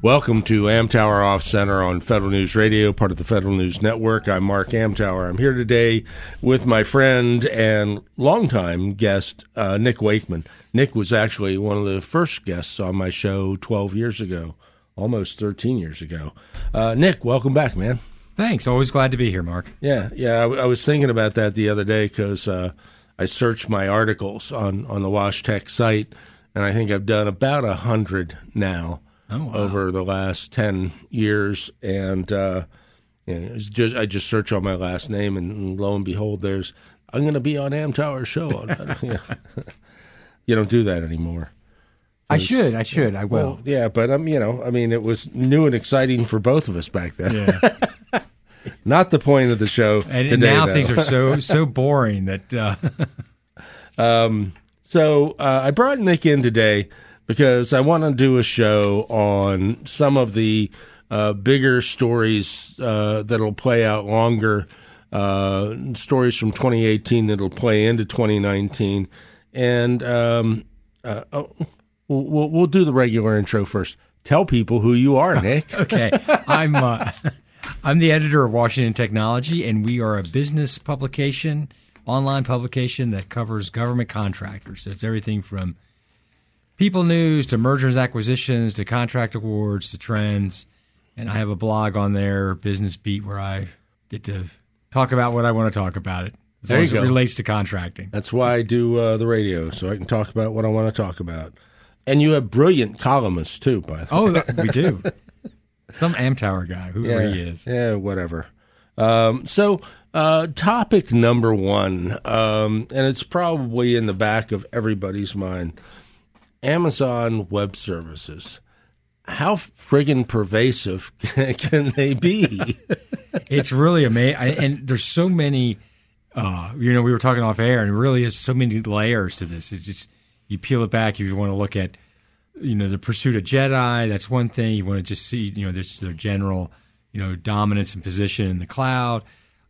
Welcome to Amtower Off Center on Federal News Radio, part of the Federal News Network. I'm Mark Amtower. I'm here today with my friend and longtime guest, uh, Nick Wakeman. Nick was actually one of the first guests on my show 12 years ago, almost 13 years ago. Uh, Nick, welcome back, man. Thanks. Always glad to be here, Mark. Yeah, yeah. I, I was thinking about that the other day because uh, I searched my articles on, on the WashTech site, and I think I've done about a hundred now Oh, wow. over the last 10 years. And uh, just I just search on my last name, and lo and behold, there's I'm going to be on Amtower's show. you don't do that anymore. I should. I should. I will. Well, yeah, but um, you know, I mean, it was new and exciting for both of us back then. yeah. Not the point of the show And, today. now though. things are so so boring that uh, So uh, I brought Nick in today because I want to do a show on some of the uh, bigger stories uh, that'll play out longer, uh, stories from 2018 that'll play into 2019, and um, uh, oh, we'll, we'll do the regular intro first. Tell people who you are, Nick. okay. I'm uh, I'm the editor of Washington Technology, and we are a business publication, online publication that covers government contractors. So it's everything from people news to mergers, acquisitions to contract awards to trends. And I have a blog on there, Business Beat, where I get to talk about what I want to talk about it. As There long you as go. it relates to contracting. That's why I do uh, the radio, so I can talk about what I want to talk about. And you have brilliant columnists too, by the way. Oh, we do. Some Amtower guy, whoever yeah, he is. Yeah, whatever. Um, so, uh, topic number one, um, and it's probably in the back of everybody's mind Amazon Web Services. How friggin' pervasive can they be? It's really amazing, and there's so many. Uh, you know, we were talking off air, and it really is so many layers to this. It's just you peel it back if you want to look at, you know, the pursuit of Jedi. That's one thing. You want to just see, you know, there's their general, you know, dominance and position in the cloud.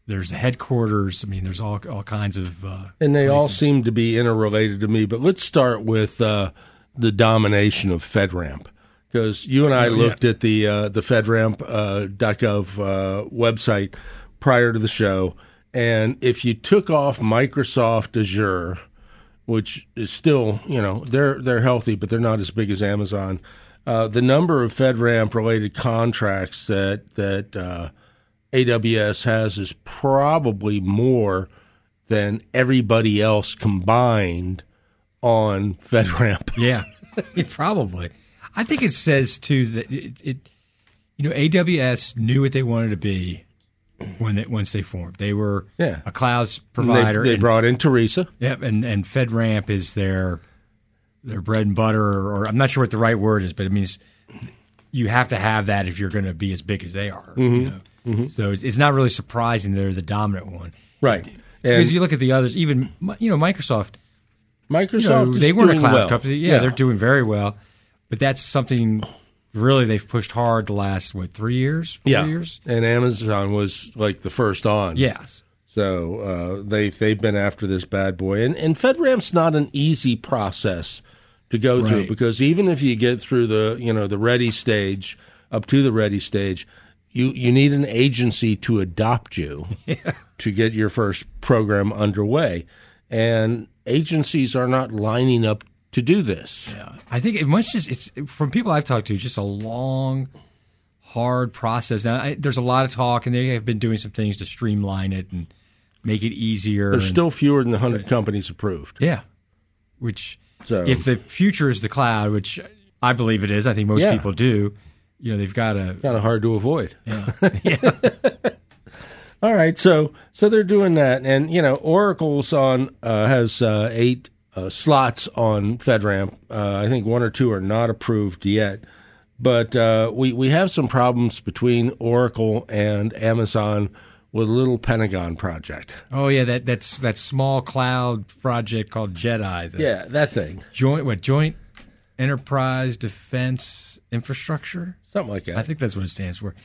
There's the headquarters. I mean, there's all all kinds of. Uh, and they all seem to be interrelated to me. But let's start with uh, the domination of FedRAMP. Because you and I Oh, yeah. looked at the uh, the FedRAMP uh, .gov uh, website prior to the show, and if you took off Microsoft Azure, which is still you know they're they're healthy, but they're not as big as Amazon. Uh, the number of FedRAMP related contracts that that uh, AWS has is probably more than everybody else combined on FedRAMP. Yeah, it probably. I think it says too that it, it, you know, AWS knew what they wanted to be when they once they formed. They were Yeah. a cloud provider. they and- brought in Teresa. Yep, and and FedRAMP is their their bread and butter, or I'm not sure what the right word is, but it means you have to have that if you're going to be as big as they are. You mm-hmm. know? Mm-hmm. So it's, it's not really surprising they're the dominant one. Right. Because you look at the others, even you know Microsoft, Microsoft you know, they weren't a cloud well. company. Yeah, they're doing very well, but that's something really they've pushed hard the last what three years, four yeah. years. And Amazon was like the first on. Yes, So uh, they they've been after this bad boy, and and FedRAMP's not an easy process to go through because even if you get through the you know the ready stage up to the ready stage, you you need an agency to adopt you to get your first program underway, and agencies are not lining up to do this. Yeah, I think it must just it's from people I've talked to, just a long, hard process. Now, I, there's a lot of talk, and they have been doing some things to streamline it and make it easier. There's and- still fewer than hundred companies approved. yeah, which So if the future is the cloud, which I believe it is, I think most Yeah. people do. You know, they've got a kind of hard to avoid. Yeah, yeah, All right, so so they're doing that, and you know, Oracle's on uh, has uh, eight uh, slots on FedRAMP. Uh, I think one or two are not approved yet, But uh, we we have some problems between Oracle and Amazon with a little Pentagon project. Oh yeah, that that's that small cloud project called JEDI. Yeah, that thing, Joint what Joint Enterprise Defense Infrastructure. something like that. I think that's what it stands for.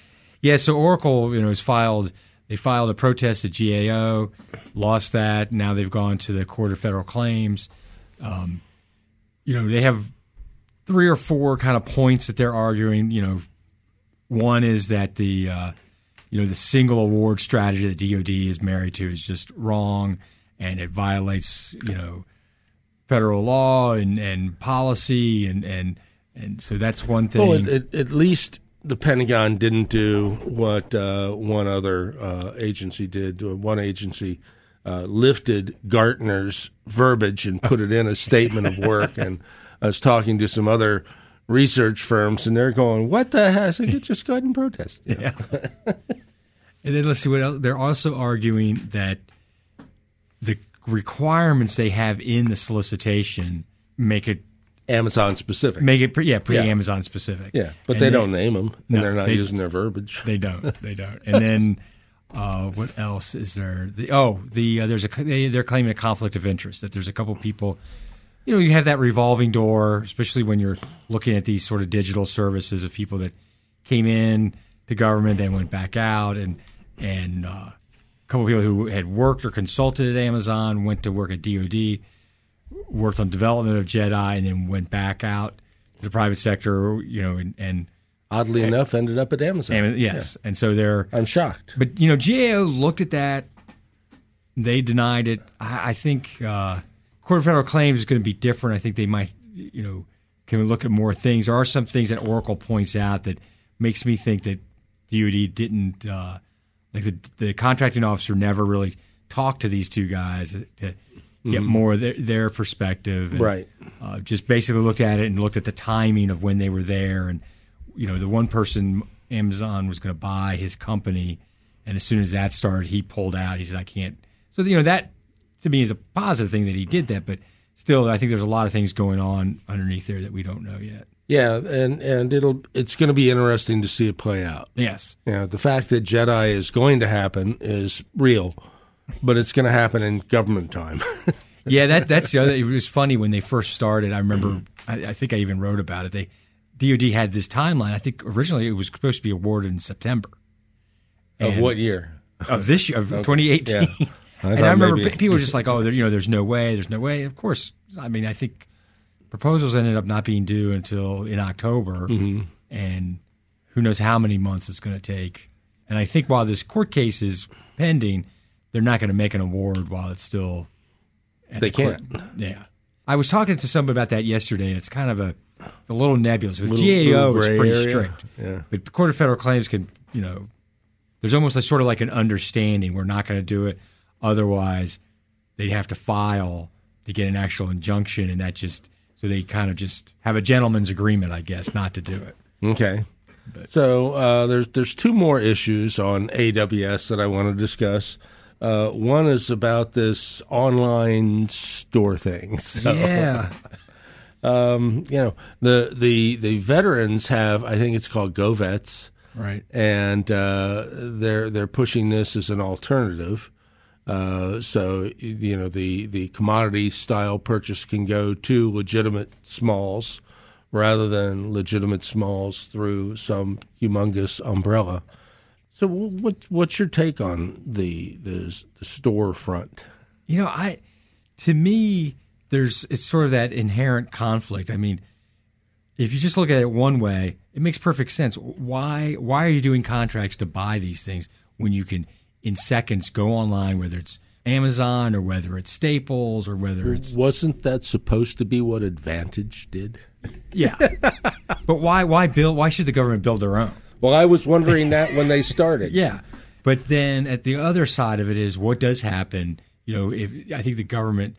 Yeah, so Oracle, you know, has filed. They filed a protest at GAO, lost that. Now they've gone to the Court of Federal Claims. Um, you know, they have three or four kind of points that they're arguing. You know, one is that the uh, you know the single award strategy that DoD is married to is just wrong, and it violates you know federal law and, and policy, and, and and so that's one thing. Well, at least the Pentagon didn't do what uh, one other uh, agency did. One agency uh, lifted Gartner's verbiage and put it in a statement of work. And I was talking to some other research firms, and they're going, "What the heck? I said, just go ahead and protest." Yeah. and then let's see what else. They're also arguing that the requirements they have in the solicitation make it Amazon specific. make it pre, yeah pre Yeah. Amazon specific. yeah, but And they then- don't name them, and No, they're not they- using their verbiage. They don't. They don't. And then uh, what else is there? The, oh, the uh, there's a they, they're claiming a conflict of interest that there's a couple people. You know, you have that revolving door, especially when you're looking at these sort of digital services of people that came in to government, then went back out, and and uh, a couple of people who had worked or consulted at Amazon went to work at DoD, worked on development of Jedi, and then went back out to the private sector. You know, and, and, Oddly enough, ended up at Amazon. and yes, and so they're I'm shocked. but you know, GAO looked at that. They denied it. I, I think uh, Court of Federal Claims is going to be different. I think they might, you know, can we look at more things? There are some things that Oracle points out that makes me think that DoD didn't uh, like the the contracting officer never really talked to these two guys to get more of their, their perspective. And, Right. Uh, just basically looked at it and looked at the timing of when they were there, and you know, the one person Amazon was going to buy his company, and as soon as that started, he pulled out. He said, "I can't." So you know that to me is a positive thing that he did that, but still, I think there's a lot of things going on underneath there that we don't know yet. Yeah, and and it'll it's going to be interesting to see it play out. Yes, You know, the fact that Jedi is going to happen is real, but it's going to happen in government time. yeah, that that's the other. It was funny when they first started. I remember. I, I think I even wrote about it. They DoD had this timeline. I think originally it was supposed to be awarded in September of what year? of this year of 2018. Yeah. I and I remember maybe- people were just like, "Oh, there, you know, there's no way, there's no way." Of course, I mean, I think proposals ended up not being due until in October, Mm-hmm. and who knows how many months it's going to take. And I think while this court case is pending, they're not going to make an award while it's still. at They the can't. Yeah, I was talking to somebody about that yesterday, and it's kind of a it's a little nebulous. With Little- GAO, little it's pretty area. strict. Yeah. But the Court of Federal Claims can, you know, there's almost like, sort of like an understanding. We're not going to do it. Otherwise, they'd have to file to get an actual injunction, and that just so they kind of just have a gentleman's agreement, I guess, not to do it. Okay. So uh, there's there's two more issues on AWS that I want to discuss. Uh, one is about this online store thing. So, Yeah, um, you know the the the veterans have I think it's called GoVets. right. and uh, they're they're pushing this as an alternative. Uh, so you know the the commodity style purchase can go to legitimate smalls rather than legitimate smalls through some humongous umbrella. So wh- what what's your take on the the, the storefront? You know, I to me, there's it's sort of that inherent conflict. I mean, if you just look at it one way, it makes perfect sense. Why why are you doing contracts to buy these things when you can in seconds go online, whether it's Amazon or whether it's Staples or whether it's Wasn't that supposed to be what Advantage did? yeah. but why why build? Why should the government build their own? Well, I was wondering that when they started. Yeah. But then at the other side of it is what does happen. You know, if I think the government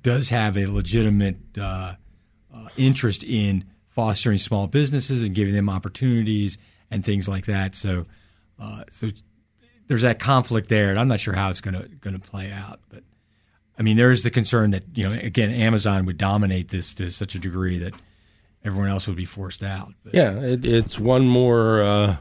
does have a legitimate uh, uh, interest in fostering small businesses and giving them opportunities and things like that. So, uh, so there's that conflict there, and I'm not sure how it's going to going to play out. But I mean, there is the concern that you know, again, Amazon would dominate this to such a degree that everyone else would be forced out. But. Yeah, it, it's one more uh,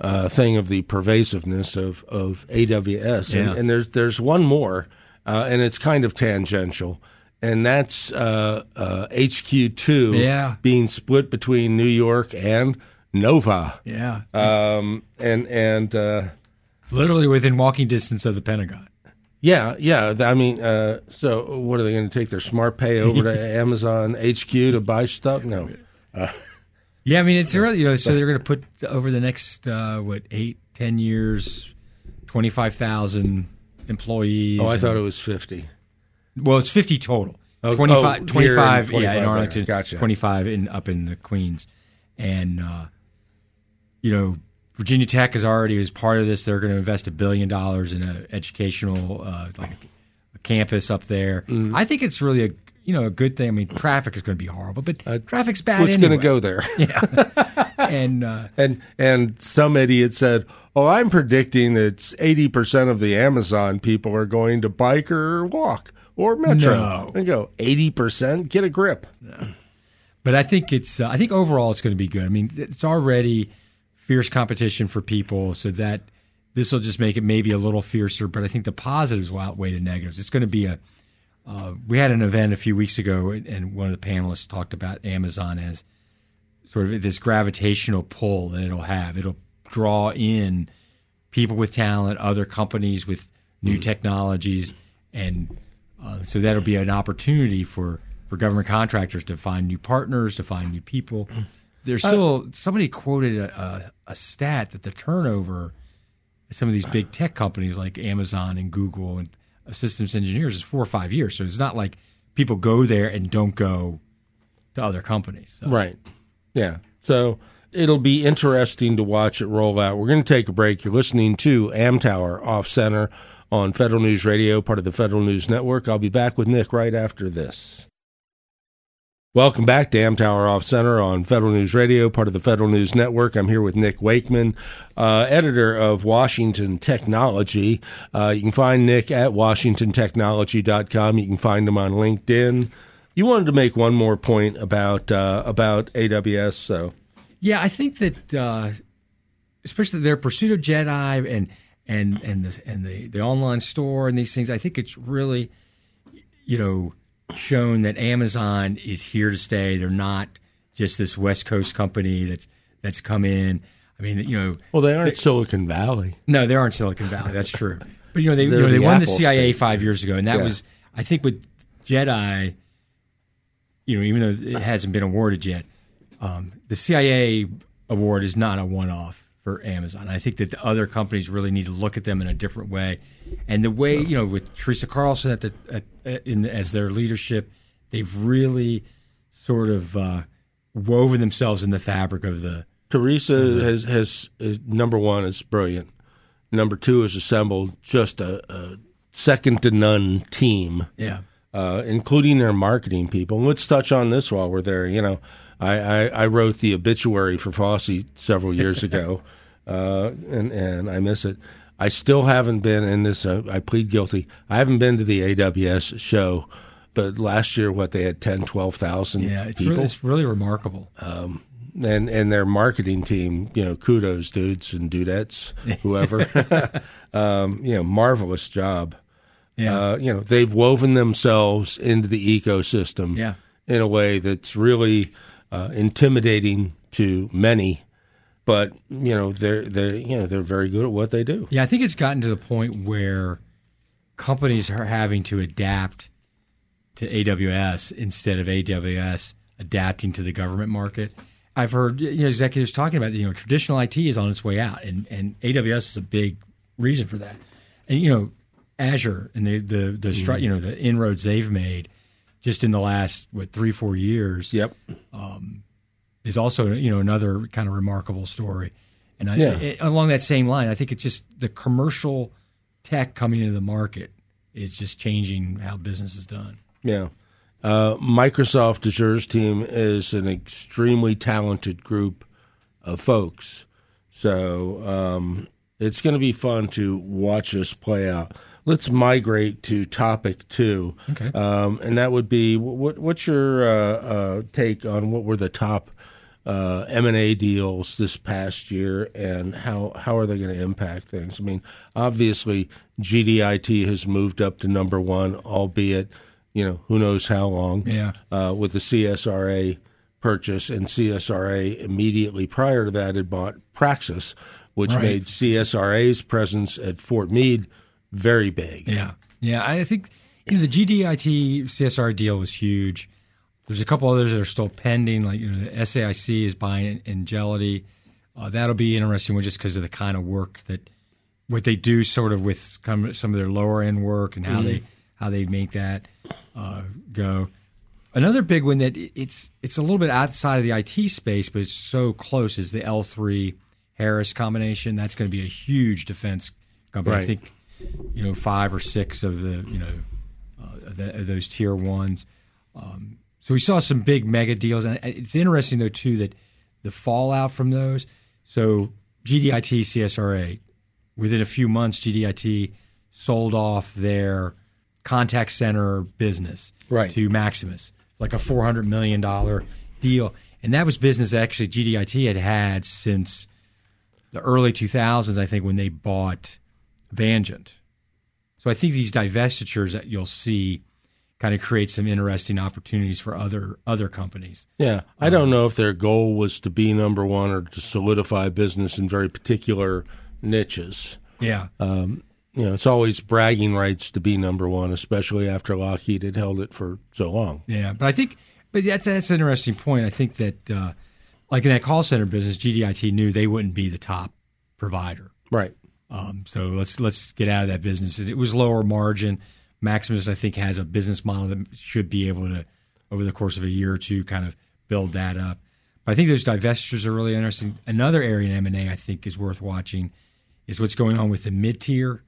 uh, thing of the pervasiveness of, of AWS, and, Yeah. and there's there's one more, uh, and it's kind of tangential, and that's uh, uh, HQ2 Yeah. being split between New York and Nova, Yeah, um, and and uh, literally within walking distance of the Pentagon. yeah, yeah. I mean, uh, so what are they going to take their smart pay over to Amazon HQ to buy stuff? No. Yeah, I mean it's really you know so they're going to put over the next uh, what eight ten years, twenty five thousand employees. Oh, I and- thought it was fifty. Well, it's 50 total. Oh, 25, oh, here in 25 yeah, 25 in. Arlington. Gotcha. 25 in up in the Queens. And, uh, you know, Virginia Tech is already as part of this. They're going to invest a billion dollars in an educational, uh, like a, campus up there. Mm. I think it's really a, you know, a good thing. I mean, traffic is going to be horrible, but traffic's bad Who's anyway. going to go there? yeah, And, uh, And and some idiot said, "Oh, I'm predicting that 80 percent of the Amazon people are going to bike or walk or metro." No. And go 80 percent. Get a grip. But I think it's. Uh, I think overall it's going to be good. I mean, it's already fierce competition for people, so that this will just make it maybe a little fiercer. But I think the positives will outweigh the negatives. It's going to be a. Uh, we had an event a few weeks ago, and- one of the panelists talked about Amazon as sort of this gravitational pull that it'll have. It'll draw in people with talent, other companies with new technologies, and uh, so that'll be an opportunity for, for government contractors to find new partners, to find new people. There's still somebody quoted a, a, a stat that the turnover some of these big tech companies like Amazon and Google and uh, systems engineers is four or five years. So it's not like people go there and don't go to other companies. So. Right. Yeah. So it'll be interesting to watch it roll out. We're going to take a break. You're listening to Amtower Off Center on Federal News Radio, part of the Federal News Network. I'll be back with Nick right after this. Welcome back to Amtower Off Center on Federal News Radio, part of the Federal News Network. I'm here with Nick Wakeman, uh, editor of Washington Technology. Uh, you can find Nick at washingtontechnology.com. You can find him on LinkedIn. You wanted to make one more point about uh, about AWS, so Yeah, I think that uh, especially their pursuit of Jedi and and and and the, the online store and these things, I think it's really you know shown that Amazon is here to stay. They're not just this West Coast company that's that's come in. I mean, you know, well, they aren't Silicon Valley. no, they aren't Silicon Valley. That's true. But you know, they you know, they the won the CIA state. five years ago, and that Yeah. was I think with Jedi. You know, even though it hasn't been awarded yet, um, the CIA award is not a one-off for Amazon. I think that the other companies really need to look at them in a different way, and the way you know with Teresa Carlson at the at, at- in as their leadership, they've really sort of uh, woven themselves in the fabric of the Teresa has has is, number one is brilliant. Number two is assembled just a, a second to none team. yeah. uh, including their marketing people. And let's touch on this while we're there. You know, I, I, I wrote the obituary for FOSE several years ago, uh, and and I miss it. I still haven't been in this. Uh, I plead guilty. I haven't been to the AWS show, but last year, what they had 10, 12,000 Yeah, it's people, really, it's really remarkable. and and their marketing team. You know, kudos, dudes and dudettes, whoever. um, you know, marvelous job. Yeah. Uh, you know, they've woven themselves into the ecosystem Yeah. in a way that's really uh, intimidating to many. But you know, they're they you know they're very good at what they do. Yeah, I think it's gotten to the point where companies are having to adapt to AWS instead of AWS adapting to the government market. I've heard you know executives talking about you know traditional IT is on its way out, and and AWS is a big reason for that. And you know Azure and the the the stri- you know the inroads they've made just in the last what three four years Yep. is also you know another kind of remarkable story. And I, Yeah. it- along that same line, I think it's just the commercial tech coming into the market is just changing how business is done. Yeah. Uh, Microsoft Azure's team is an extremely talented group of folks. So um, it's going to be fun to watch this play out. Let's migrate to topic two. Okay. Um, and that would be what what's your uh, uh, take on what were the top uh, M and A deals this past year, and how how are they going to impact things? I mean, obviously GDIT has moved up to number one, albeit you know who knows how long. Yeah. Uh, with the CSRA purchase, and CSRA immediately prior to that had bought Praxis, which Right. made CSRA's presence at Fort Meade very big. Yeah, yeah. I think you know the GDIT CSR deal was huge. There's a couple others that are still pending, like you know the SAIC is buying Engility. Uh, that'll be interesting, one just because of the kind of work that what they do, sort of with some some of their lower end work and how they how they make that uh, go. Another big one that it's it's a little bit outside of the IT space, but it's so close is the L3 Harris combination. That's going to be a huge defense company. I think you know five or six of the you know uh, the, of those tier ones. Um, so we saw some big mega deals, and it's interesting though too that the fallout from those. So GDIT CSRA within a few months, GDIT sold off their contact center business Right. to Maximus, like a four hundred million dollar deal, and that was business that actually GDIT had had since the early two thousands. I think when they bought Vangent. So I think these divestitures that you'll see kind of create some interesting opportunities for other other companies. Yeah, I don't know if their goal was to be number one or to solidify business in very particular niches. Yeah. You know, it's always bragging rights to be number one, especially after Lockheed had held it for so long. Yeah, but I think, but that's that's an interesting point. I think that, uh, like in that call center business, GDIT knew they wouldn't be the top provider. Right. Um, so let's let's get out of that business. It, was lower margin. Maximus, I think, has a business model that should be able to, over the course of a year or two, kind of build that up. But I think those divestitures are really interesting. Another area in M and A I think is worth watching is what's going on with the mid tier.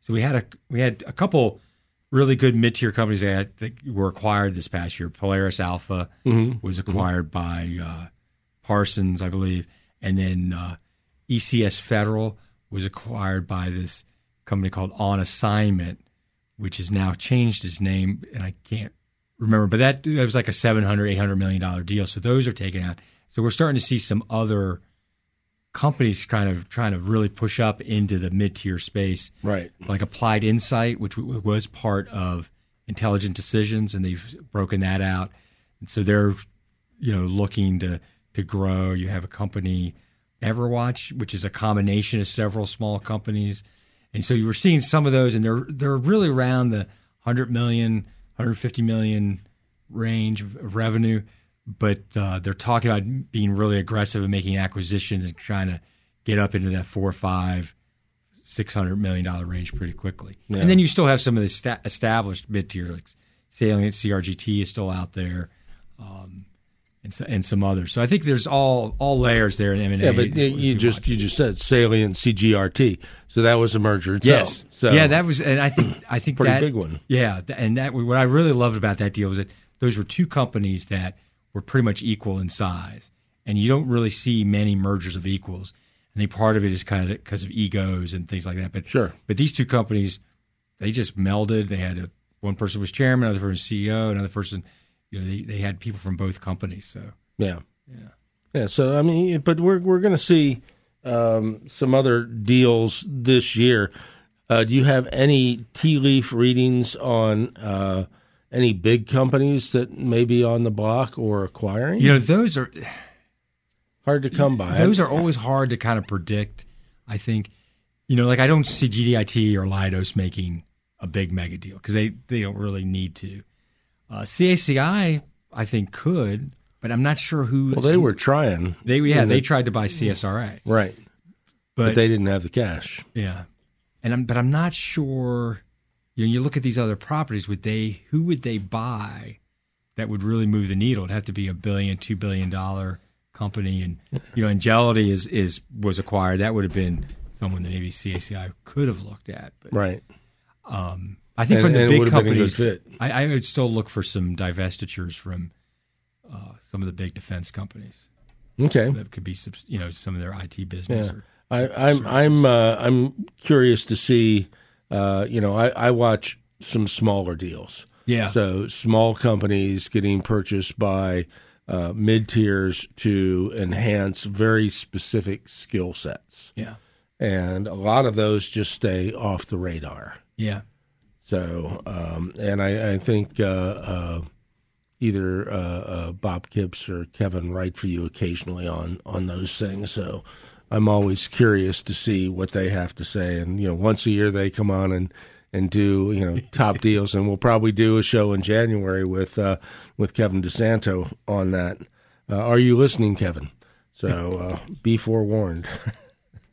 So we had a we had a couple really good mid tier companies that, had, that were acquired this past year. Polaris Alpha was acquired by uh, Parsons, I believe, and then uh, ECS Federal was acquired by this company called On Assignment, which has now changed its name, and I can't remember. But that, that was like a 700 800 million dollar deal. So those are taken out. So we're starting to see some other companies kind of trying to really push up into the mid tier space Right. like Applied Insight, which was part of Intelligent Decisions, and they've broken that out. And so they're, you know, looking to to grow. You have a company, Everwatch, which is a combination of several small companies, and so you were seeing some of those, and they're they're really around the 100 million, 150 million range of revenue. But uh, they're talking about being really aggressive and making acquisitions and trying to get up into that four or five six hundred million dollar range pretty quickly. Yeah. And then you still have some of the sta- established mid tier like Salient CRGT is still out there, um, and so, and some others. So I think there's all all layers there in M and A. Yeah, but you, just you just said Salient CGRT, so that was a merger itself. yes, So, yeah, that was, and I think I think Pretty that, big one. Yeah, and that what I really loved about that deal was that those were two companies that were pretty much equal in size, and you don't really see many mergers of equals. I think part of it is kind of because of egos and things like that. But Sure. but these two companies, they just melded. They had a, one person was chairman, another person CEO, another person. You know, they, they had people from both companies. So Yeah. Yeah. Yeah. So I mean, but we're we're going to see um, some other deals this year. Uh, do you have any tea leaf readings on uh, any big companies that may be on the block or acquiring? you know, those are Hard to come by. those are always hard to kind of predict. I think, you know, like I don't see GDIT or Leidos making a big mega deal because they they don't really need to. Uh, CACI, I think, could, but I'm not sure who. well, they were trying. They yeah, in they tried to buy CSRA, right, but, but, they didn't have the cash. yeah, and I'm but I'm not sure. You know, you look at these other properties. Would they? Who would they buy that would really move the needle? It'd have to be a billion, two billion dollar company, and you know, Engility is is was acquired. That would have been someone that maybe CACI could have looked at. But Right. um, I think And- from the big would have been a good companies. I, I would still look for some divestitures from uh, some of the big defense companies. Okay. that could be you know some of their IT business. Yeah. Or, I, I'm I'm uh, I'm curious to see uh, you know, I, I watch some smaller deals. Yeah. So small companies getting purchased by uh, mid tiers to enhance very specific skill sets. Yeah. And a lot of those just stay off the radar. Yeah. So, um, and I, I think uh, uh, either uh, uh, Bob Kipps or Kevin write for you occasionally on on those things. So, I'm always curious to see what they have to say. And you know, once a year they come on and and do you know top deals, and we'll probably do a show in January with uh, with Kevin DeSanto on that. Uh, are you listening, Kevin? So be forewarned.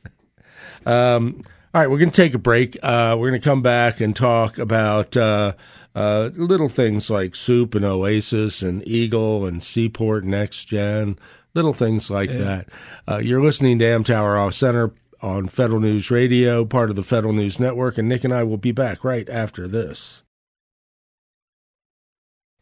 um, all right, we're going to take a break. Uh, we're going to come back and talk about uh, uh, little things like SEWP and Oasis and Eagle and Seaport Next Gen, little things like yeah. that. Uh, you're listening to Amtower Off Center on Federal News Radio, part of the Federal News Network, and Nick and I will be back right after this.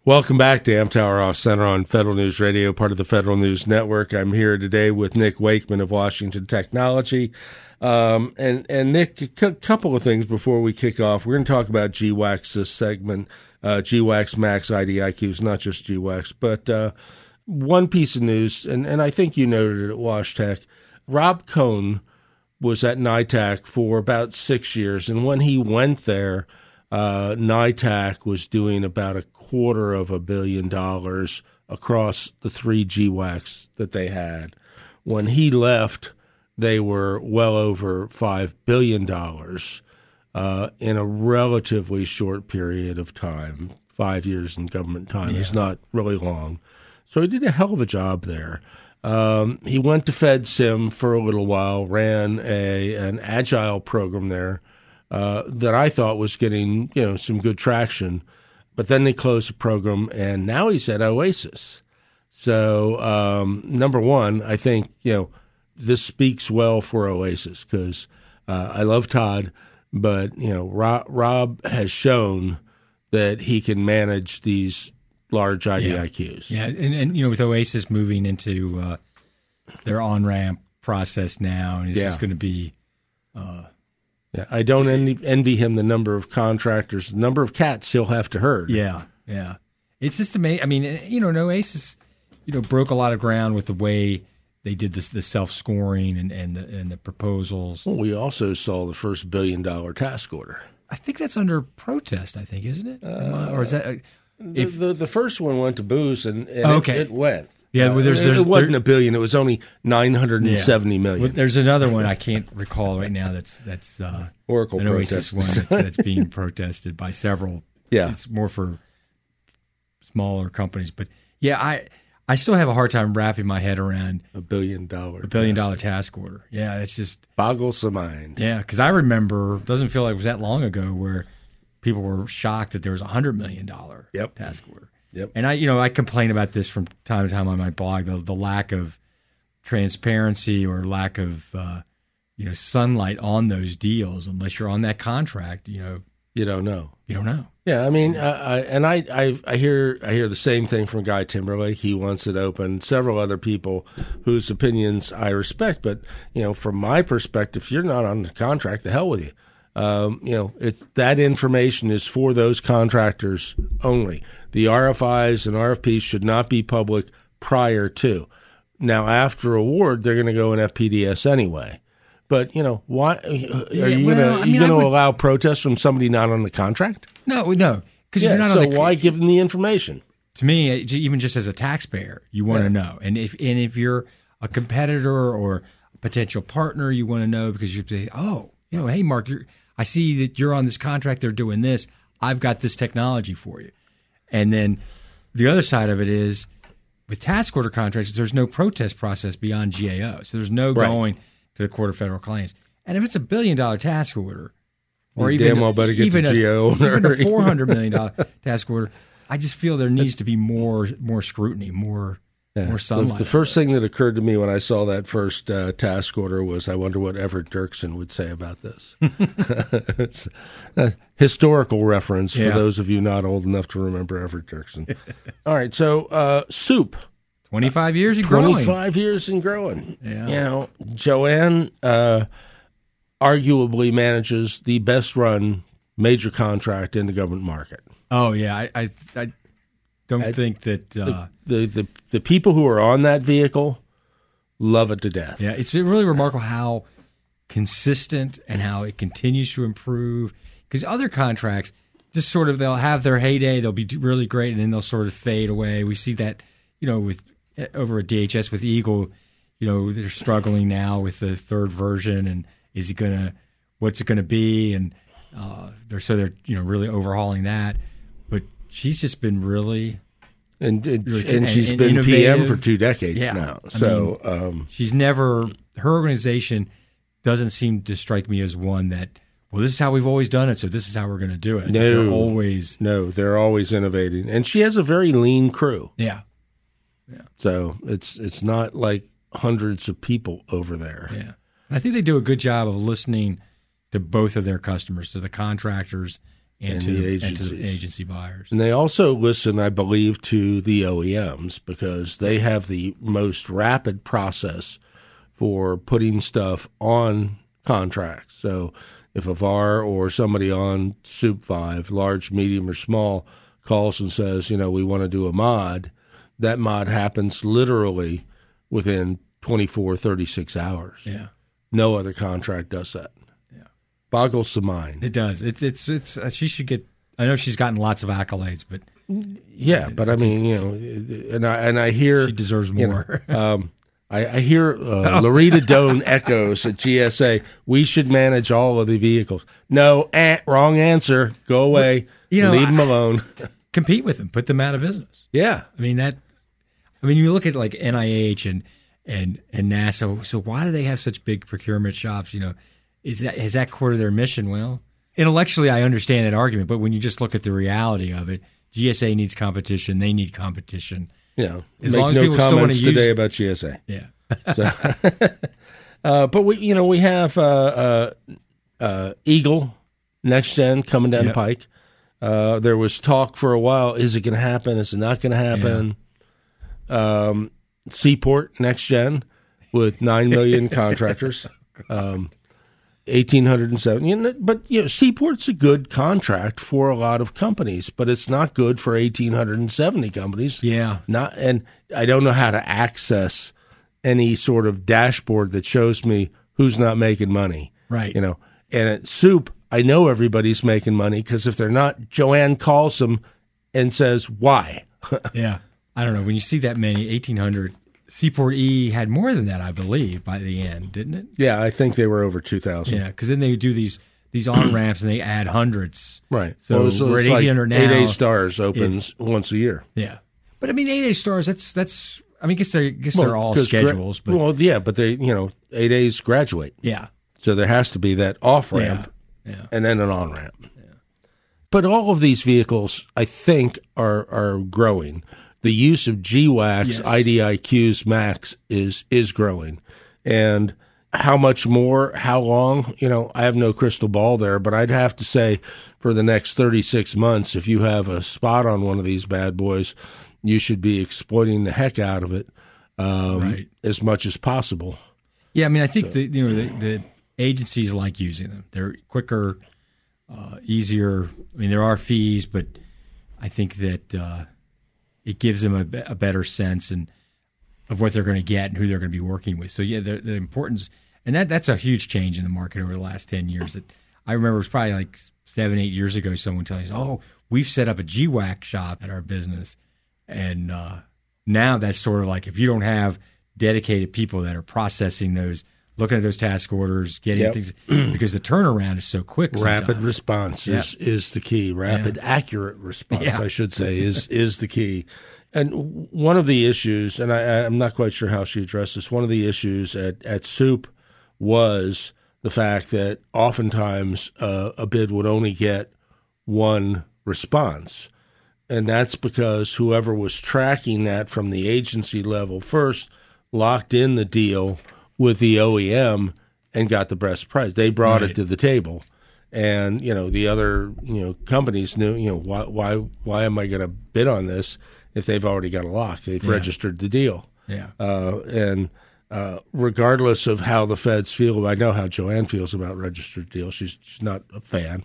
Welcome back to Amtower Off Center on Federal News Radio, part of the Federal News Network. I'm here today with Nick Wakeman of Washington Technology. Um, and and Nick, a c- couple of things before we kick off. We're going to talk about GWACs this segment. Uh, GWACs MACs IDIQs, not just GWACs, but uh, one piece of news, and, and I think you noted it at WashTech. Rob Cohn was at NITAAC for about six years, and when he went there, uh, NITAAC was doing about a quarter of a billion dollars across the three GWACs that they had. When he left, they were well over $5 billion uh, in a relatively short period of time. Five years in government time yeah. is not really long. So he did a hell of a job there. Um, he went to FedSim for a little while, ran a an agile program there uh, that I thought was getting you know some good traction, but then they closed the program, and now he's at Oasis. So um, number one, I think you know this speaks well for Oasis because uh, I love Todd, but you know Rob, Rob, has shown that he can manage these large IDIQs. Yeah, yeah. And, and you know with Oasis moving into uh, their on ramp process now, and it's yeah. going to be. Uh, yeah, I don't envy, envy him the number of contractors, the number of cats he'll have to herd. Yeah, yeah. It's just amazing. I mean, you know, Oasis, you know, broke a lot of ground with the way they did this the self scoring and and the, and the proposals. Well, we also saw the first billion dollar task order. I think that's under protest. I think, isn't it? Uh, or is that? Uh, if, the, the, the first one went to Booz and, and okay. it, it, went. Yeah, well, there's, there's, it wasn't there, a billion. It was only nine hundred and seventy yeah. million. Well, there's another one I can't recall right now. That's that's uh, Oracle an Oasis one that's, that's, being protested by several. Yeah, it's more for smaller companies, but yeah, I I still have a hard time wrapping my head around a billion dollar a billion dollar task order. Yeah, it's just boggles the mind. Yeah, because I remember doesn't feel like it was that long ago where people were shocked that there was a hundred million dollar yep. task order. Yep. And I, you know, I complain about this from time to time on my blog the, the lack of transparency or lack of uh, you know sunlight on those deals unless you're on that contract. You know, you don't know. You don't know. Yeah, I mean, I, and I, I, I hear, I hear the same thing from Guy Timberlake. He wants it open. Several other people whose opinions I respect, but you know, from my perspective, if you're not on the contract, the hell with you. Um, you know, it's that information is for those contractors only. The RFIs and RFPs should not be public prior to. Now, after award, they're going to go in FPDS anyway. But you know, why are you well, gonna mean, gonna allow protests from somebody not on the contract? No, no, because yeah, you're not so on the. why give them the information? To me, even just as a taxpayer, you want to yeah. know, and if and if you're a competitor or a potential partner, you want to know because you say, oh, you know, hey, Mark, I see that you're on this contract. They're doing this. I've got this technology for you, and then the other side of it is with task order contracts, there's no protest process beyond GAO, so there's no right. going to the Court of Federal Claims. And if it's a billion dollar task order, or you even damn well better get even, a, even a four hundred million dollar task order, I just feel there needs to be more more scrutiny, more yeah. more sunlight. The, first thing that occurred to me when I saw that first uh, task order was, I wonder what Everett Dirksen would say about this. it's a historical reference yeah. for those of you not old enough to remember Everett Dirksen. All right, so uh, SEWP. 25 years and growing. 25 years and growing. Yeah. You know, Joanne, uh, arguably manages the best run major contract in the government market. Oh yeah, I I, I don't I, think that uh, the, the, the the people who are on that vehicle love it to death. Yeah, it's really remarkable how consistent and how it continues to improve. Because other contracts, just sort of they'll have their heyday, they'll be really great, and then they'll sort of fade away. We see that, you know, with over at DHS with Eagle, you know, they're struggling now with the third version, and is it gonna, what's it gonna be, and uh, they're so they're you know really overhauling that. But she's just been really and and, really, and she's and, been innovative. PM for two decades yeah. now. So I mean, um, she's never her organization doesn't seem to strike me as one that well this is how we've always done it so this is how we're going to do it. No, they're always no, they're always innovating, and she has a very lean crew. Yeah, yeah. So it's it's not like hundreds of people over there. Yeah, I think they do a good job of listening to both of their customers, to the contractors and, and, to, the and to the agency buyers. And they also listen, I believe, to the OEMs because they have the most rapid process for putting stuff on contracts. So if a VAR or somebody on SEWP 5, large, medium, or small, calls and says, you know, we want to do a mod, that mod happens literally within 24, 36 hours. Yeah. No other contract does that. Yeah. Boggles the mind. It does. It's, it's, it's, uh, she should get, I know she's gotten lots of accolades, but. Yeah, but I mean, you know, and I, and I hear. She deserves more. You know, um, I, I hear uh, Loretta Doan echoes at GSA. We should manage all of the vehicles. No, eh, wrong answer. Go away. You know, Leave them alone. compete with them. Put them out of business. Yeah, I mean that. I mean, you look at like NIH and and and NASA. So why do they have such big procurement shops? You know, is that is that core to their mission? Well, intellectually, I understand that argument, but when you just look at the reality of it, GSA needs competition. They need competition. Yeah, as make long as no people comments still today use, about GSA. Yeah. so, uh, but we, you know, we have uh, uh, uh Eagle next gen coming down yep. the pike. Uh, there was talk for a while: is it going to happen? Is it not going to happen? Yeah. Um, Seaport next gen with nine million contractors. Um, 1870 but you know seaport's a good contract for a lot of companies but it's not good for 1870 companies. Yeah. Not and i don't know how to access any sort of dashboard that shows me who's not making money right. you know. And at SEWP i know everybody's making money because if they're not joanne calls them and says why? Yeah i don't know when you see that many 1800 Seaport E had more than that, I believe, by the end, didn't it? Yeah, I think they were over two thousand. Yeah, because then they do these these on ramps and they add hundreds. Right. So, well, we're at like now. Eight A stars opens it, once a year. Yeah, but I mean eight A stars. That's that's. I mean, I guess they're I guess well, they're all schedules. Gra- but well, yeah, but they you know eight A's graduate. Yeah. So there has to be that off ramp, yeah. yeah. and then an on ramp. Yeah. But all of these vehicles, I think, are are growing the use of GWACs yes. IDIQs, MACs is is growing, and how much more, how long, you know, I have no crystal ball there, but I'd have to say for the next 36 months, if you have a spot on one of these bad boys, you should be exploiting the heck out of it um, right. as much as possible. Yeah, I mean, I think so. the you know the, the, agencies like using them. They're quicker, uh, easier. I mean, there are fees, but I think that uh, it gives them a, a better sense and of what they're going to get and who they're going to be working with. So yeah, the, the importance and that that's a huge change in the market over the last ten years. That I remember it was probably like seven, eight years ago. Someone telling us, "Oh, we've set up a GWAC shop at our business," and uh, now that's sort of like if you don't have dedicated people that are processing those looking at those task orders, getting yep. things because the turnaround is so quick. Rapid sometimes. response is, yep. is the key. Rapid, yeah. accurate response, yeah. I should say, is is the key. And one of the issues, and I, I'm not quite sure how she addressed this. One of the issues at at SEWP was the fact that oftentimes uh, a bid would only get one response. And that's because whoever was tracking that from the agency level first locked in the deal with the OEM and got the best price. They brought right. it to the table, and you know the other you know companies knew you know why why why am I going to bid on this if they've already got a lock? They've yeah. registered the deal. Yeah, uh, and uh, regardless of how the feds feel, I know how Joanne feels about registered deals. She's, she's not a fan,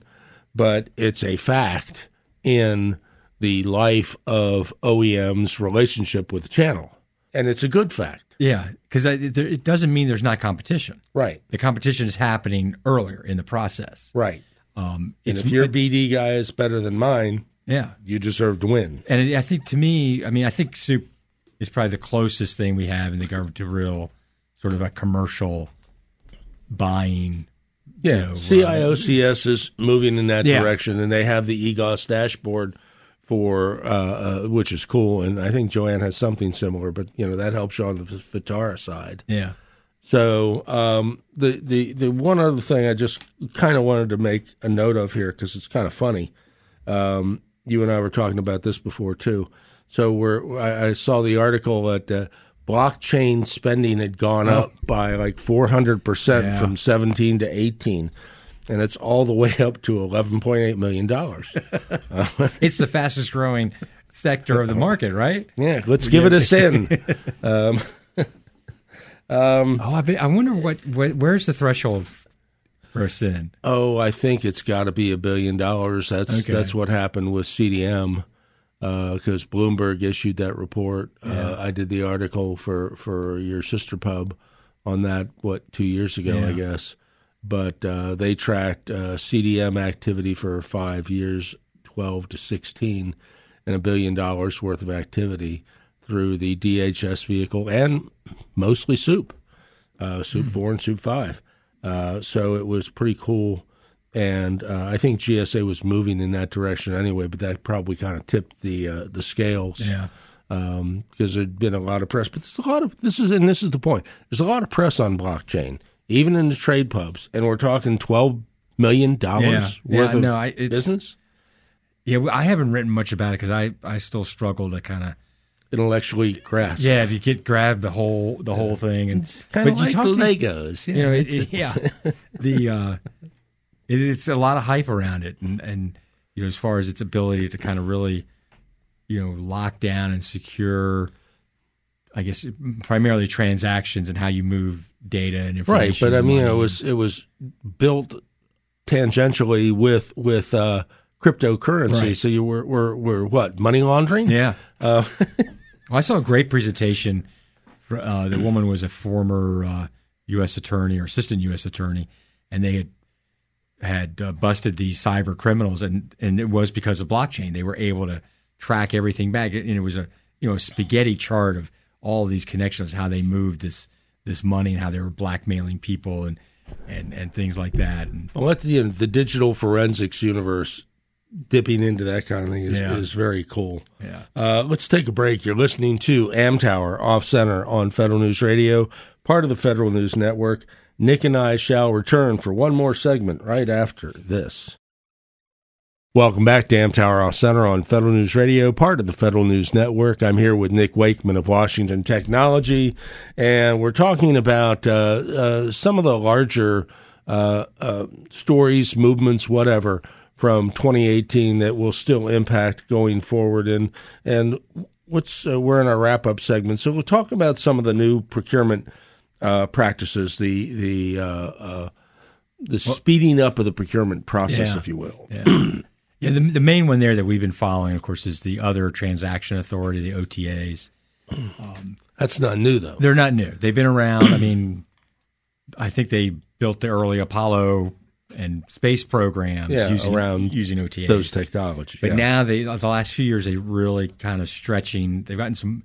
but it's a fact in the life of OEM's relationship with the channel. And it's a good fact. Yeah, because it doesn't mean there's not competition. Right. The competition is happening earlier in the process. Right. Um, And if your BD guy is better than mine, yeah, you deserve to win. and it, I think to me, I mean, I think SEWP is probably the closest thing we have in the government to real sort of a commercial buying. Yeah, you know, CIOCS is moving in that Yeah. direction, and they have the EGOS dashboard for uh, uh, which is cool. And I think Joanne has something similar, but you know that helps you on the Vitara side. yeah, So um, the the the one other thing I just kind of wanted to make a note of here because it's kind of funny. Um, you and I were talking about this before too. So we're I, I saw the article that uh, blockchain spending had gone up by like four hundred percent from seventeen to eighteen. And it's all the way up to eleven point eight million dollars. it's the fastest growing sector of the market, right? Yeah, let's give it a SIN. Um, um, oh, I, bet, I wonder what, what where's the threshold for a SIN? Oh, I think it's got to be a billion dollars. That's Okay. that's what happened with CDM because uh, Bloomberg issued that report. Uh, I did the article for for your sister pub on that what two years ago, I guess. But uh, they tracked uh, CDM activity for five years, twelve to sixteen, and a billion dollars worth of activity through the DHS vehicle and mostly SEWP uh, SEWP Four and SEWP Five. Uh, so it was pretty cool, and uh, I think GSA was moving in that direction anyway. But that probably kind of tipped the uh, the scales Yeah, um, because there'd been a lot of press. But there's a lot of this is and this is the point. There's a lot of press on blockchain, even in the trade pubs, and we're talking twelve million dollars Yeah. worth Yeah, of no, I- it's- business. yeah. I haven't written much about it because I, I still struggle to kind of Intellectually grasp. yeah to get grab the whole the whole thing and kind of but you like talk these- Legos. you know, it, it- yeah, the uh, it, it's a lot of hype around it, and and you know, as far as its ability to kind of really, you know, lock down and secure, I guess primarily transactions and how you move data and information. right but i mean it was it was built tangentially with with uh cryptocurrency Right. so you were were were what money laundering yeah. uh Well, I saw a great presentation. For, uh, the woman was a former uh, U.S. attorney or assistant U.S. attorney, and they had had uh, busted these cyber criminals, and and it was because of blockchain. They were able to track everything back, and it was a you know spaghetti chart of all these connections, how they moved this this money, and how they were blackmailing people, and and and things like that. And well, what the, know, the digital forensics universe dipping into that kind of thing is, Yeah. is very cool yeah, Uh, let's take a break. You're listening to Amtower Off Center on Federal News Radio, part of the Federal News Network. Nick and I shall return for one more segment right after this. Welcome back to Amtower Off Center on Federal News Radio, part of the Federal News Network. I'm here with Nick Wakeman of Washington Technology, and we're talking about uh, uh, some of the larger uh, uh, stories, movements, whatever, from 2018 that will still impact going forward. And and what's uh, we're in our wrap up segment, so we'll talk about some of the new procurement uh, practices, the the uh, uh, the speeding up of the procurement process, Yeah. if you will. yeah. yeah the, the main one there that we've been following, of course, is the other transaction authority, the OTAs. That's not new though. They're not new. They've been around. I mean, I think they built the early Apollo and space programs Yeah, using, around using OTAs. Those technologies, but yeah. now they the last few years they really kind of stretching. They've gotten some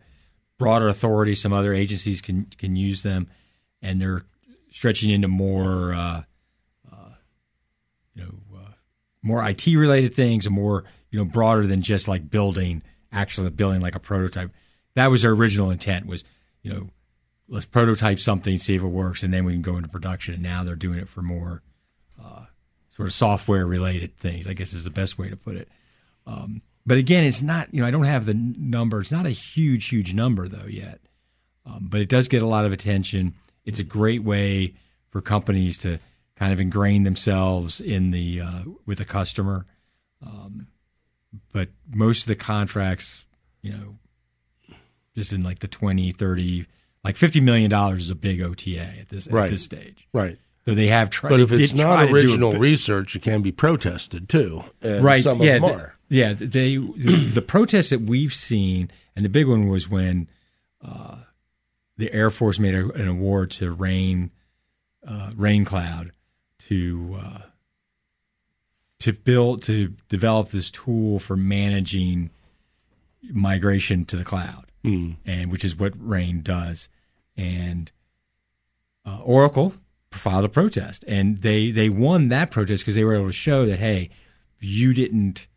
broader authority. Some other agencies can can use them, and they're stretching into more, uh, more IT related things, and more you know broader than just like building actually building like a prototype. That was their original intent. Was you know let's prototype something, see if it works, and then we can go into production. And now they're doing it for more uh, sort of software related things. I guess is the best way to put it. Um, but again, it's not. You know, I don't have the number. It's not a huge, huge number though yet. Um, but it does get a lot of attention. It's a great way for companies to kind of ingrain themselves in the uh, with the customer. Um, but most of the contracts, you know, just in like the 20, 30, like fifty million dollars is a big OTA at this Right. at this stage. Right. So they have tried. But if it's not do it, original research, it can be protested too. And right? Some yeah, of them th- are. yeah. They the, the protests that we've seen, and the big one was when uh, the Air Force made a, an award to REAN uh, REAN Cloud to uh, to build to develop this tool for managing migration to the cloud, and which is what REAN does, and uh, Oracle filed a protest, and they they won that protest because they were able to show that hey, you didn't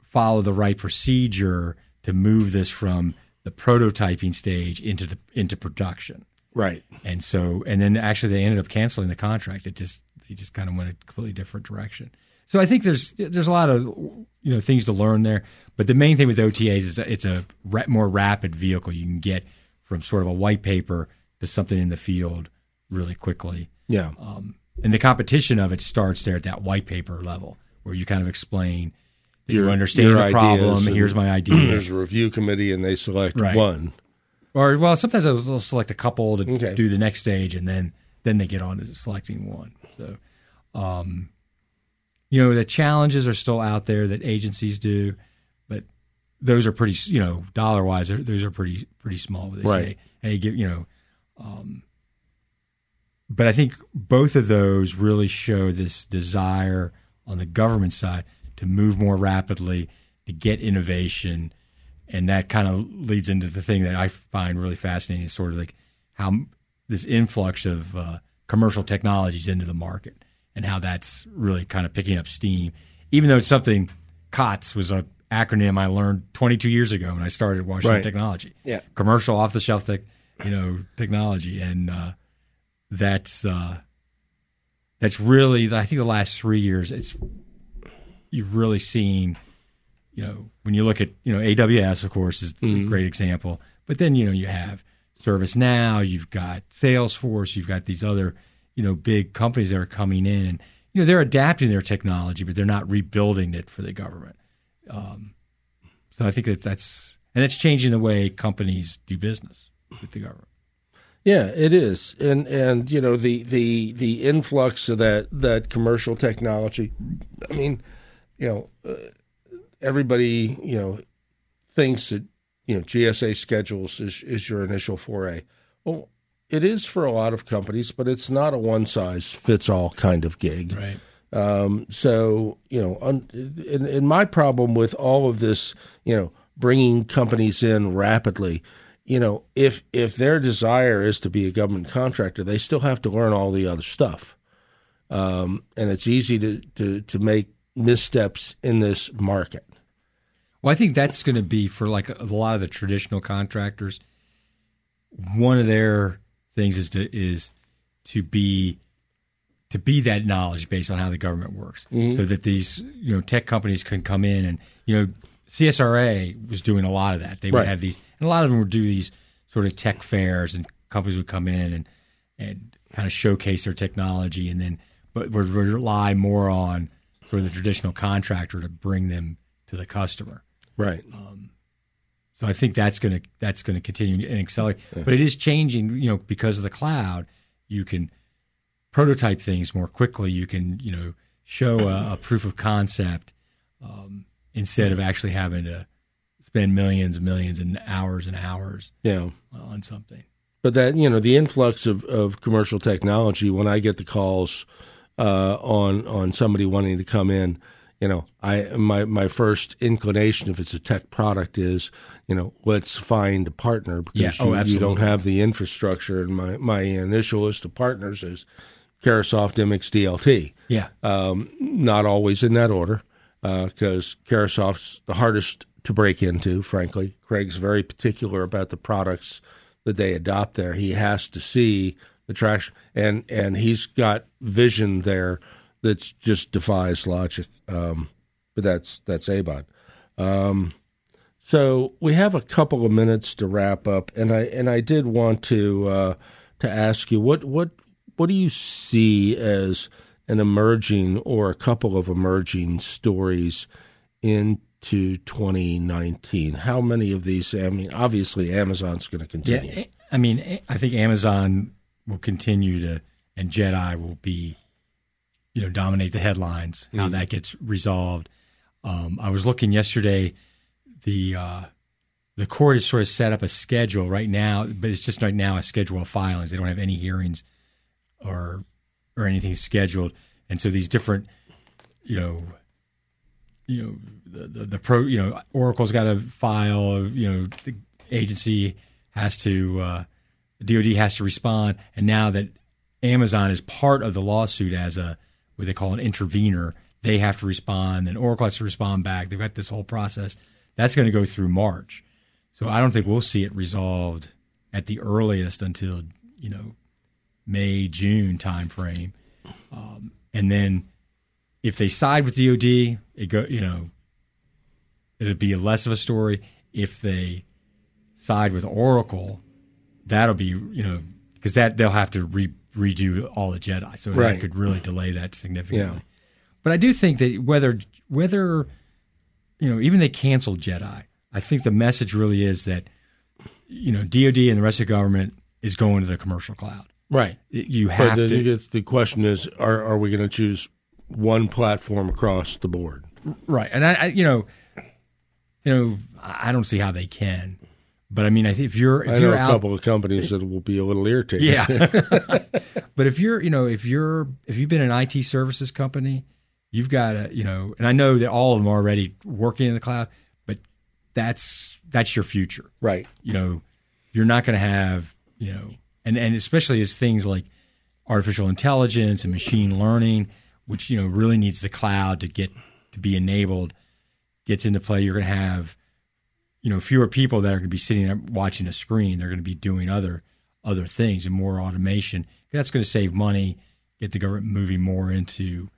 follow the right procedure to move this from the prototyping stage into the into production. Right. And so, and then actually they ended up canceling the contract. It just they just kind of went a completely different direction. So I think there's there's a lot of you know things to learn there. But the main thing with OTAs is it's a more rapid vehicle. You can get from sort of a white paper to something in the field really quickly. Yeah. Um, and the competition of it starts there at that white paper level, where you kind of explain that you Your- understand your the problem. And here's my idea. There's a review committee, and they select Right. one. or well, sometimes they'll select a couple to Okay. do the next stage, and then then they get on to selecting one. So, um, you know, the challenges are still out there that agencies do, but those are pretty, you know, dollar wise, those are pretty pretty small. They Right. say, hey, give you know, um, but I think both of those really show this desire on the government side to move more rapidly, to get innovation, and that kind of leads into the thing that I find really fascinating is sort of like how this influx of uh, commercial technologies into the market and how that's really kind of picking up steam. Even though it's something COTS was an acronym I learned 22 years ago when I started at Washington Right. Technology. Yeah. commercial off the shelf tech, you know, technology, and uh, that's uh, that's really I think the last three years it's you've really seen you know, when you look at, you know, AWS, of course, is a great example. But then, you know, you have ServiceNow, you've got Salesforce, you've got these other, you know, big companies that are coming in and, you know, they're adapting their technology, but they're not rebuilding it for the government. Um, so I think that that's, and it's changing the way companies do business with the government. Yeah, it is, and and you know the the the influx of that that commercial technology. I mean, you know, uh, everybody you know thinks that you know GSA schedules is is your initial foray. Well, it is for a lot of companies, but it's not a one size fits all kind of gig. Right. Um, so you know, un, and, and my problem with all of this, you know, bringing companies in rapidly, you know, if if their desire is to be a government contractor, they still have to learn all the other stuff, um, and it's easy to, to to make missteps in this market. Well, I think that's going to be for like a, a lot of the traditional contractors. One of their things is to is to be to be that knowledge based on how the government works, mm-hmm. so that these you know tech companies can come in and you know CSRA was doing a lot of that. They would Right. have these, and a lot of them would do these sort of tech fairs, and companies would come in and and kind of showcase their technology, and then but would rely more on sort of the traditional contractor to bring them to the customer. Right. So I think that's going to that's going to continue and accelerate. But it is changing, you know, because of the cloud. You can prototype things more quickly. You can, you know, show a, a proof of concept um, instead of actually having to spend millions and millions and hours and hours Yeah. on something. But that you know the influx of, of commercial technology. When I get the calls uh, on on somebody wanting to come in, you know, I my my first inclination if it's a tech product is you know let's find a partner because Yeah. Oh, you, you don't have the infrastructure. And my my initial list of partners is Carahsoft, Immix, DLT. Yeah. Um, not always in that order, because Carahsoft's the hardest to break into. Frankly, Craig's very particular about the products that they adopt there. He has to see the traction, and and he's got vision there that just defies logic. Um, but that's that's Abod. Um, so we have a couple of minutes to wrap up, and I and I did want to uh, to ask you what what what do you see as an emerging or a couple of emerging stories into 2019? How many of these? I mean, obviously Amazon's going to continue. Yeah. I mean, I think Amazon will continue to, and JEDI will be, you know, dominate the headlines. How Mm-hmm. that gets resolved. Um, I was looking yesterday. The uh, the court has sort of set up a schedule right now, but it's just right now a schedule of filings. They don't have any hearings or or anything scheduled, and so these different, you know, you know, the the, the pro, you know, Oracle's got to file, you know, the agency has to, uh, DoD has to respond, and now that Amazon is part of the lawsuit as a what they call an intervener, they have to respond, then Oracle has to respond back. They've got this whole process that's going to go through March, so I don't think we'll see it resolved at the earliest until you know May June timeframe, um, and then if they side with DoD, it go you know it'll be less of a story. If they side with Oracle, that'll be you know because that they'll have to re, redo all the JEDI, so Right. that could really delay that significantly. Yeah. But I do think that whether whether you know even they canceled JEDI, I think the message really is that you know DoD and the rest of the government is going to the commercial cloud. Right. You have the, to it's- the question is, are are we going to choose one platform across the board? right, and I, I you know you know I don't see how they can. But I mean, I think if you're if I know you're a out, couple of companies that will be a little irritated. Yeah. but if you're, you know, if you're, if you've been an IT services company, you've got to, you know, and I know that all of them are already working in the cloud, but that's, that's your future. right. You know, you're not going to have, you know, and, and especially as things like artificial intelligence and machine learning, which, you know, really needs the cloud to get, to be enabled, gets into play. You're going to have, you know fewer people that are going to be sitting there watching a screen. They're going to be doing other other things and more automation. That's going to save money, get the government moving more into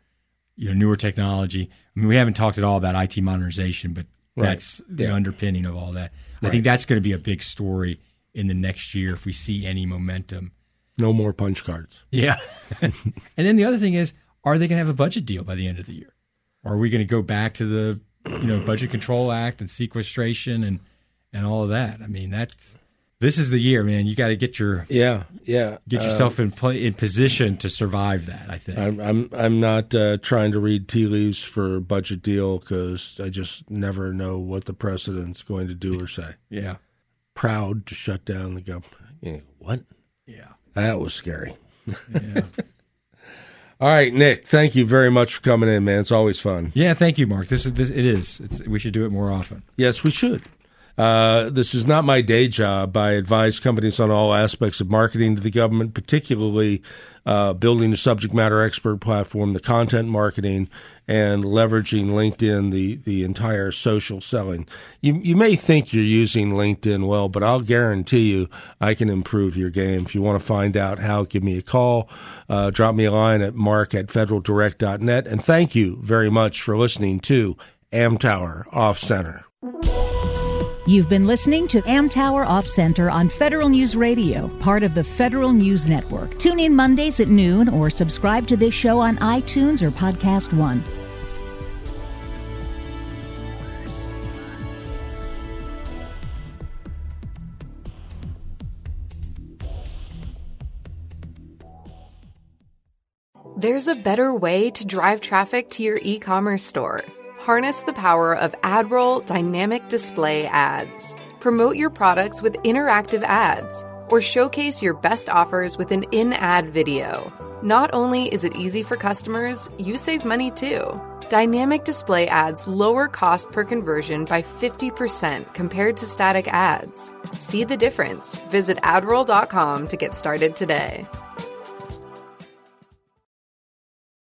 you know newer technology. I mean, we haven't talked at all about IT modernization, but Right. that's the Yeah. underpinning of all that. I think that's going to be a big story in the next year if we see any momentum. No more punch cards. Yeah. and then the other thing is, are they going to have a budget deal by the end of the year? Or are we going to go back to the, you know, Budget Control Act and sequestration and and all of that? I mean, that's this is the year, man. You got to get your Yeah. Yeah. get yourself in play in position to survive that. I think. I'm I'm I'm not uh, trying to read tea leaves for budget deal because I just never know what the president's going to do or say. yeah. Proud to shut down the government. Yeah, what? Yeah. That was scary. Yeah. All right, Nick. Thank you very much for coming in, man. It's always fun. yeah. Thank you, Mark. This is this. It is. It's, we should do it more often. Yes, we should. Uh, this is not my day job. I advise companies on all aspects of marketing to the government, particularly uh, building a subject matter expert platform, the content marketing, and leveraging LinkedIn, the, the entire social selling. You, you may think you're using LinkedIn well, but I'll guarantee you I can improve your game. If you want to find out how, give me a call. Uh, drop me a line at mark at federaldirect.net. And thank you very much for listening to Amtower Off Center. You've been listening to Amtower Off Center on Federal News Radio, part of the Federal News Network. Tune in Mondays at noon or subscribe to this show on iTunes or Podcast One. There's a better way to drive traffic to your e commerce store. Harness the power of AdRoll dynamic display ads. Promote your products with interactive ads or showcase your best offers with an in ad video. Not only is it easy for customers, you save money too. Dynamic display ads lower cost per conversion by 50% compared to static ads. See the difference. Visit adroll.com to get started today.